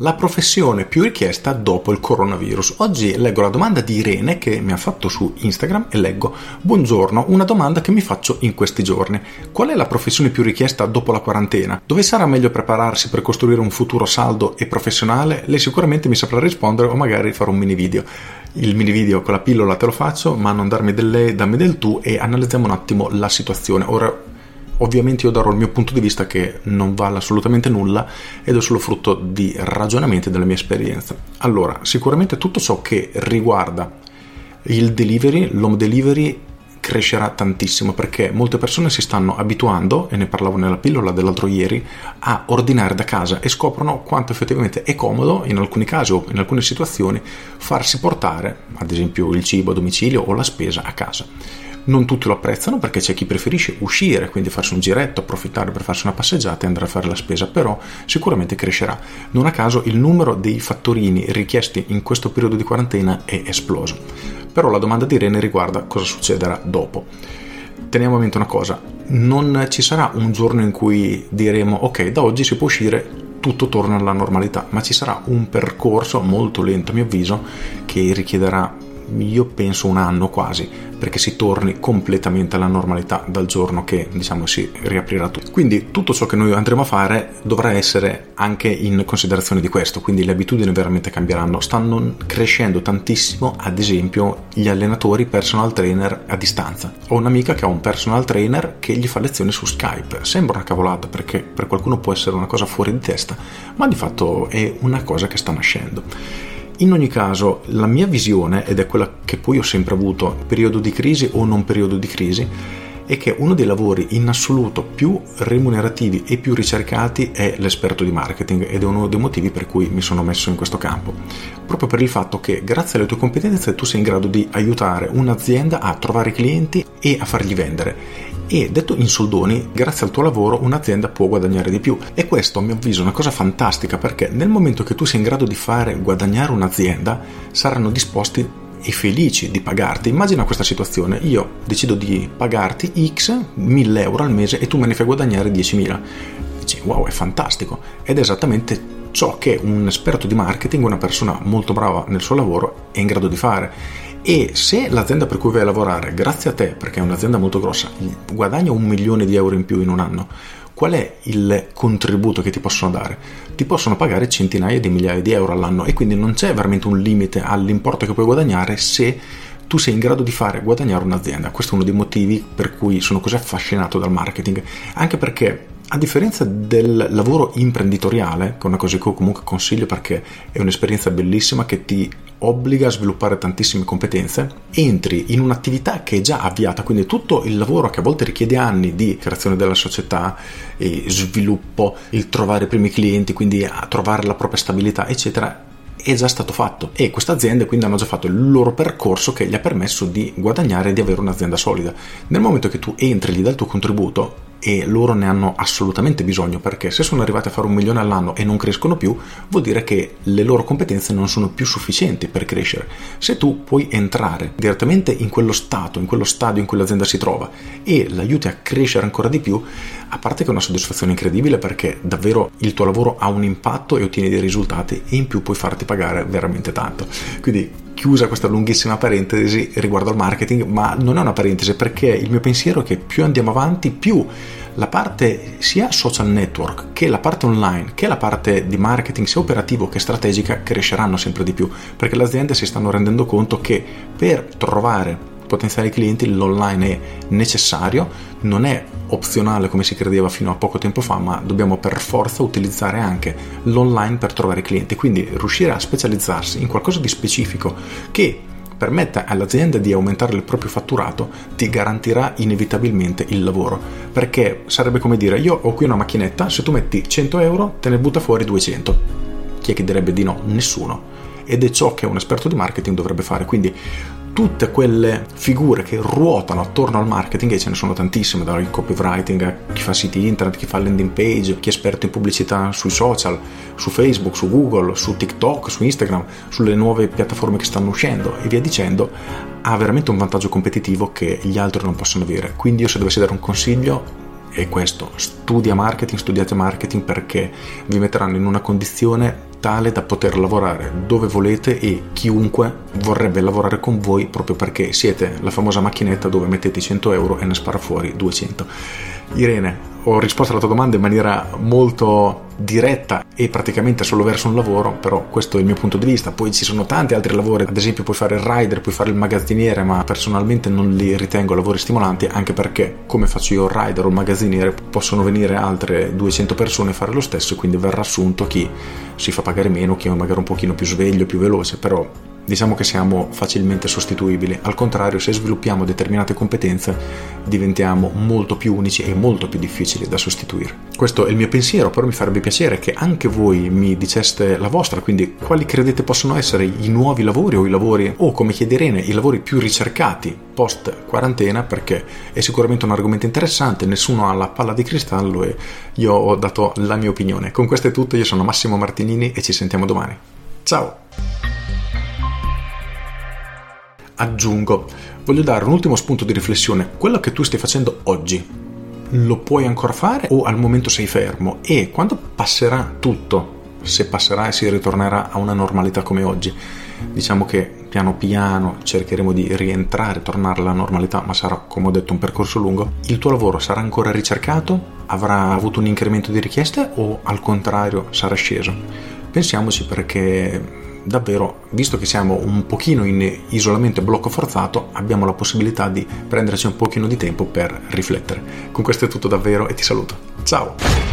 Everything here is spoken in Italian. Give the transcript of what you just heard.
La professione più richiesta dopo il coronavirus. Oggi leggo la domanda di Irene che mi ha fatto su Instagram e leggo Buongiorno, una domanda che mi faccio in questi giorni. Qual è la professione più richiesta dopo la quarantena? Dove sarà meglio prepararsi per costruire un futuro saldo e professionale? Lei sicuramente mi saprà rispondere o magari farò un mini video. Il mini video con la pillola te lo faccio, ma non darmi del lei, dammi del tu e analizziamo un attimo la situazione. Ora Ovviamente io darò il mio punto di vista che non vale assolutamente nulla ed è solo frutto di ragionamenti della mia esperienza. Allora, sicuramente tutto ciò che riguarda il delivery, l'home delivery crescerà tantissimo perché molte persone si stanno abituando, e ne parlavo nella pillola dell'altro ieri, a ordinare da casa e scoprono quanto effettivamente è comodo in alcuni casi o in alcune situazioni farsi portare, ad esempio il cibo a domicilio o la spesa a casa non tutti lo apprezzano perché c'è chi preferisce uscire, quindi farsi un giretto, approfittare per farsi una passeggiata e andare a fare la spesa, però sicuramente crescerà. Non a caso il numero dei fattorini richiesti in questo periodo di quarantena è esploso. Però la domanda di Irene riguarda cosa succederà dopo. Teniamo a mente una cosa, non ci sarà un giorno in cui diremo ok, da oggi si può uscire, tutto torna alla normalità, ma ci sarà un percorso molto lento a mio avviso che richiederà io penso un anno quasi, perché si torni completamente alla normalità dal giorno che diciamo si riaprirà tutto. Quindi tutto ciò che noi andremo a fare dovrà essere anche in considerazione di questo, quindi le abitudini veramente cambieranno. Stanno crescendo tantissimo, ad esempio, gli allenatori personal trainer a distanza. Ho un'amica che ha un personal trainer che gli fa lezioni su Skype. Sembra una cavolata perché per qualcuno può essere una cosa fuori di testa, ma di fatto è una cosa che sta nascendo. In ogni caso, la mia visione, ed è quella che poi ho sempre avuto, periodo di crisi o non periodo di crisi, è che uno dei lavori in assoluto più remunerativi e più ricercati è l'esperto di marketing ed è uno dei motivi per cui mi sono messo in questo campo. Proprio per il fatto che grazie alle tue competenze tu sei in grado di aiutare un'azienda a trovare clienti e a fargli vendere e detto in soldoni, grazie al tuo lavoro un'azienda può guadagnare di più e questo a mio avviso è una cosa fantastica perché nel momento che tu sei in grado di fare guadagnare un'azienda saranno disposti e felici di pagarti. Immagina questa situazione, io decido di pagarti X 1000 euro al mese e tu me ne fai guadagnare 10.000. Dici wow è fantastico ed è esattamente ciò che un esperto di marketing, una persona molto brava nel suo lavoro è in grado di fare e se l'azienda per cui vai a lavorare, grazie a te, perché è un'azienda molto grossa, guadagna un milione di euro in più in un anno, qual è il contributo che ti possono dare? Ti possono pagare centinaia di migliaia di euro all'anno e quindi non c'è veramente un limite all'importo che puoi guadagnare se tu sei in grado di fare guadagnare un'azienda. Questo è uno dei motivi per cui sono così affascinato dal marketing, anche perché a differenza del lavoro imprenditoriale, che è una cosa che io comunque consiglio perché è un'esperienza bellissima che ti obbliga a sviluppare tantissime competenze, entri in un'attività che è già avviata, quindi tutto il lavoro che a volte richiede anni di creazione della società, sviluppo, il trovare i primi clienti, quindi trovare la propria stabilità, eccetera, è già stato fatto e queste aziende quindi hanno già fatto il loro percorso che gli ha permesso di guadagnare e di avere un'azienda solida. Nel momento che tu entri gli dai il tuo contributo, e loro ne hanno assolutamente bisogno perché se sono arrivati a fare un milione all'anno e non crescono più vuol dire che le loro competenze non sono più sufficienti per crescere. Se tu puoi entrare direttamente in quello stato in quello stadio in cui l'azienda si trova e l'aiuti a crescere ancora di più a parte che è una soddisfazione incredibile perché davvero il tuo lavoro ha un impatto e ottieni dei risultati e in più puoi farti pagare veramente tanto. Quindi chiusa questa lunghissima parentesi riguardo al marketing, ma non è una parentesi perché il mio pensiero è che più andiamo avanti, più la parte sia social network che la parte online, che la parte di marketing sia operativo che strategica cresceranno sempre di più, perché le aziende si stanno rendendo conto che per trovare potenziali clienti l'online è necessario, non è opzionale come si credeva fino a poco tempo fa, ma dobbiamo per forza utilizzare anche l'online per trovare clienti, quindi riuscire a specializzarsi in qualcosa di specifico che permetta all'azienda di aumentare il proprio fatturato ti garantirà inevitabilmente il lavoro. Perché sarebbe come dire io ho qui una macchinetta se tu metti 100 euro te ne butta fuori 200 chi è che direbbe di no? nessuno. Ed è ciò che un esperto di marketing dovrebbe fare. Quindi tutte quelle figure che ruotano attorno al marketing, e ce ne sono tantissime, dal copywriting a chi fa siti internet, chi fa landing page, chi è esperto in pubblicità sui social, su Facebook, su Google, su TikTok, su Instagram, sulle nuove piattaforme che stanno uscendo e via dicendo, ha veramente un vantaggio competitivo che gli altri non possono avere. Quindi io se dovessi dare un consiglio è questo, studia marketing, studiate marketing perché vi metteranno in una condizione tale da poter lavorare dove volete e chiunque vorrebbe lavorare con voi proprio perché siete la famosa macchinetta dove mettete 100 euro e ne spara fuori 200. Irene, ho risposto alla tua domanda in maniera molto diretta e praticamente solo verso un lavoro, però questo è il mio punto di vista. Poi ci sono tanti altri lavori, ad esempio puoi fare il rider, puoi fare il magazziniere, ma personalmente non li ritengo lavori stimolanti, anche perché come faccio io il rider o il magazziniere, possono venire altre 200 persone a fare lo stesso, quindi verrà assunto chi si fa pagare meno, chi è magari un pochino più sveglio, più veloce, però diciamo che siamo facilmente sostituibili. Al contrario, se sviluppiamo determinate competenze, diventiamo molto più unici e molto più difficili da sostituire. Questo è il mio pensiero, però mi farebbe piacere che anche voi mi diceste la vostra, quindi quali credete possono essere i nuovi lavori o i lavori, o come chiederene, i lavori più ricercati post quarantena, perché è sicuramente un argomento interessante, nessuno ha la palla di cristallo e io ho dato la mia opinione. Con questo è tutto, io sono Massimo Martinini e ci sentiamo domani. Ciao! Aggiungo, voglio dare un ultimo spunto di riflessione. Quello che tu stai facendo oggi, lo puoi ancora fare o al momento sei fermo? E quando passerà tutto, se passerà e si ritornerà a una normalità come oggi, diciamo che piano piano cercheremo di rientrare, tornare alla normalità, ma sarà, come ho detto, un percorso lungo. Il tuo lavoro sarà ancora ricercato? Avrà avuto un incremento di richieste o al contrario sarà sceso? Pensiamoci perché davvero, visto che siamo un pochino in isolamento e blocco forzato, abbiamo la possibilità di prenderci un pochino di tempo per riflettere. Con questo è tutto davvero e ti saluto. Ciao!